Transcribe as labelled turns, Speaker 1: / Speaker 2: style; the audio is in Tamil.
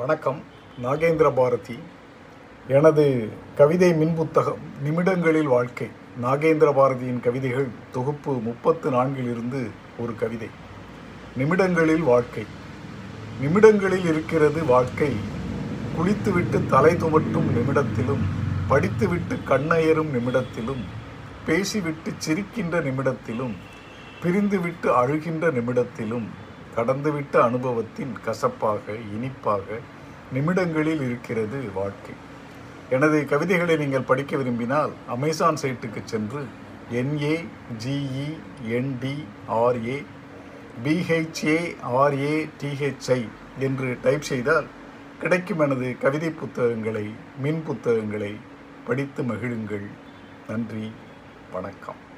Speaker 1: வணக்கம். நாகேந்திர பாரதி. எனது கவிதை மின்புத்தகம் நிமிடங்களில் வாழ்க்கை. நாகேந்திர பாரதியின் கவிதைகள் தொகுப்பு முப்பத்து நான்கிலிருந்து ஒரு கவிதை. நிமிடங்களில் வாழ்க்கை. நிமிடங்களில் இருக்கிறது வாழ்க்கை. குளித்துவிட்டு தலை துவட்டும் நிமிடத்திலும் படித்துவிட்டு கண்ணயரும் நிமிடத்திலும் பேசிவிட்டு சிரிக்கின்ற நிமிடத்திலும் பிரிந்துவிட்டு அழுகின்ற நிமிடத்திலும் கடந்துவிட்ட அனுபவத்தின் கசப்பாக இனிப்பாக நிமிடங்களில் இருக்கிறது வாழ்க்கை. எனது கவிதைகளை நீங்கள் படிக்க விரும்பினால் அமேசான் சைட்டுக்கு சென்று N A G E N T R A R A D H I என்று டைப் செய்தால் கிடைக்கும் எனது கவிதை புத்தகங்களை மின் புத்தகங்களை படித்து மகிழுங்கள். நன்றி வணக்கம்.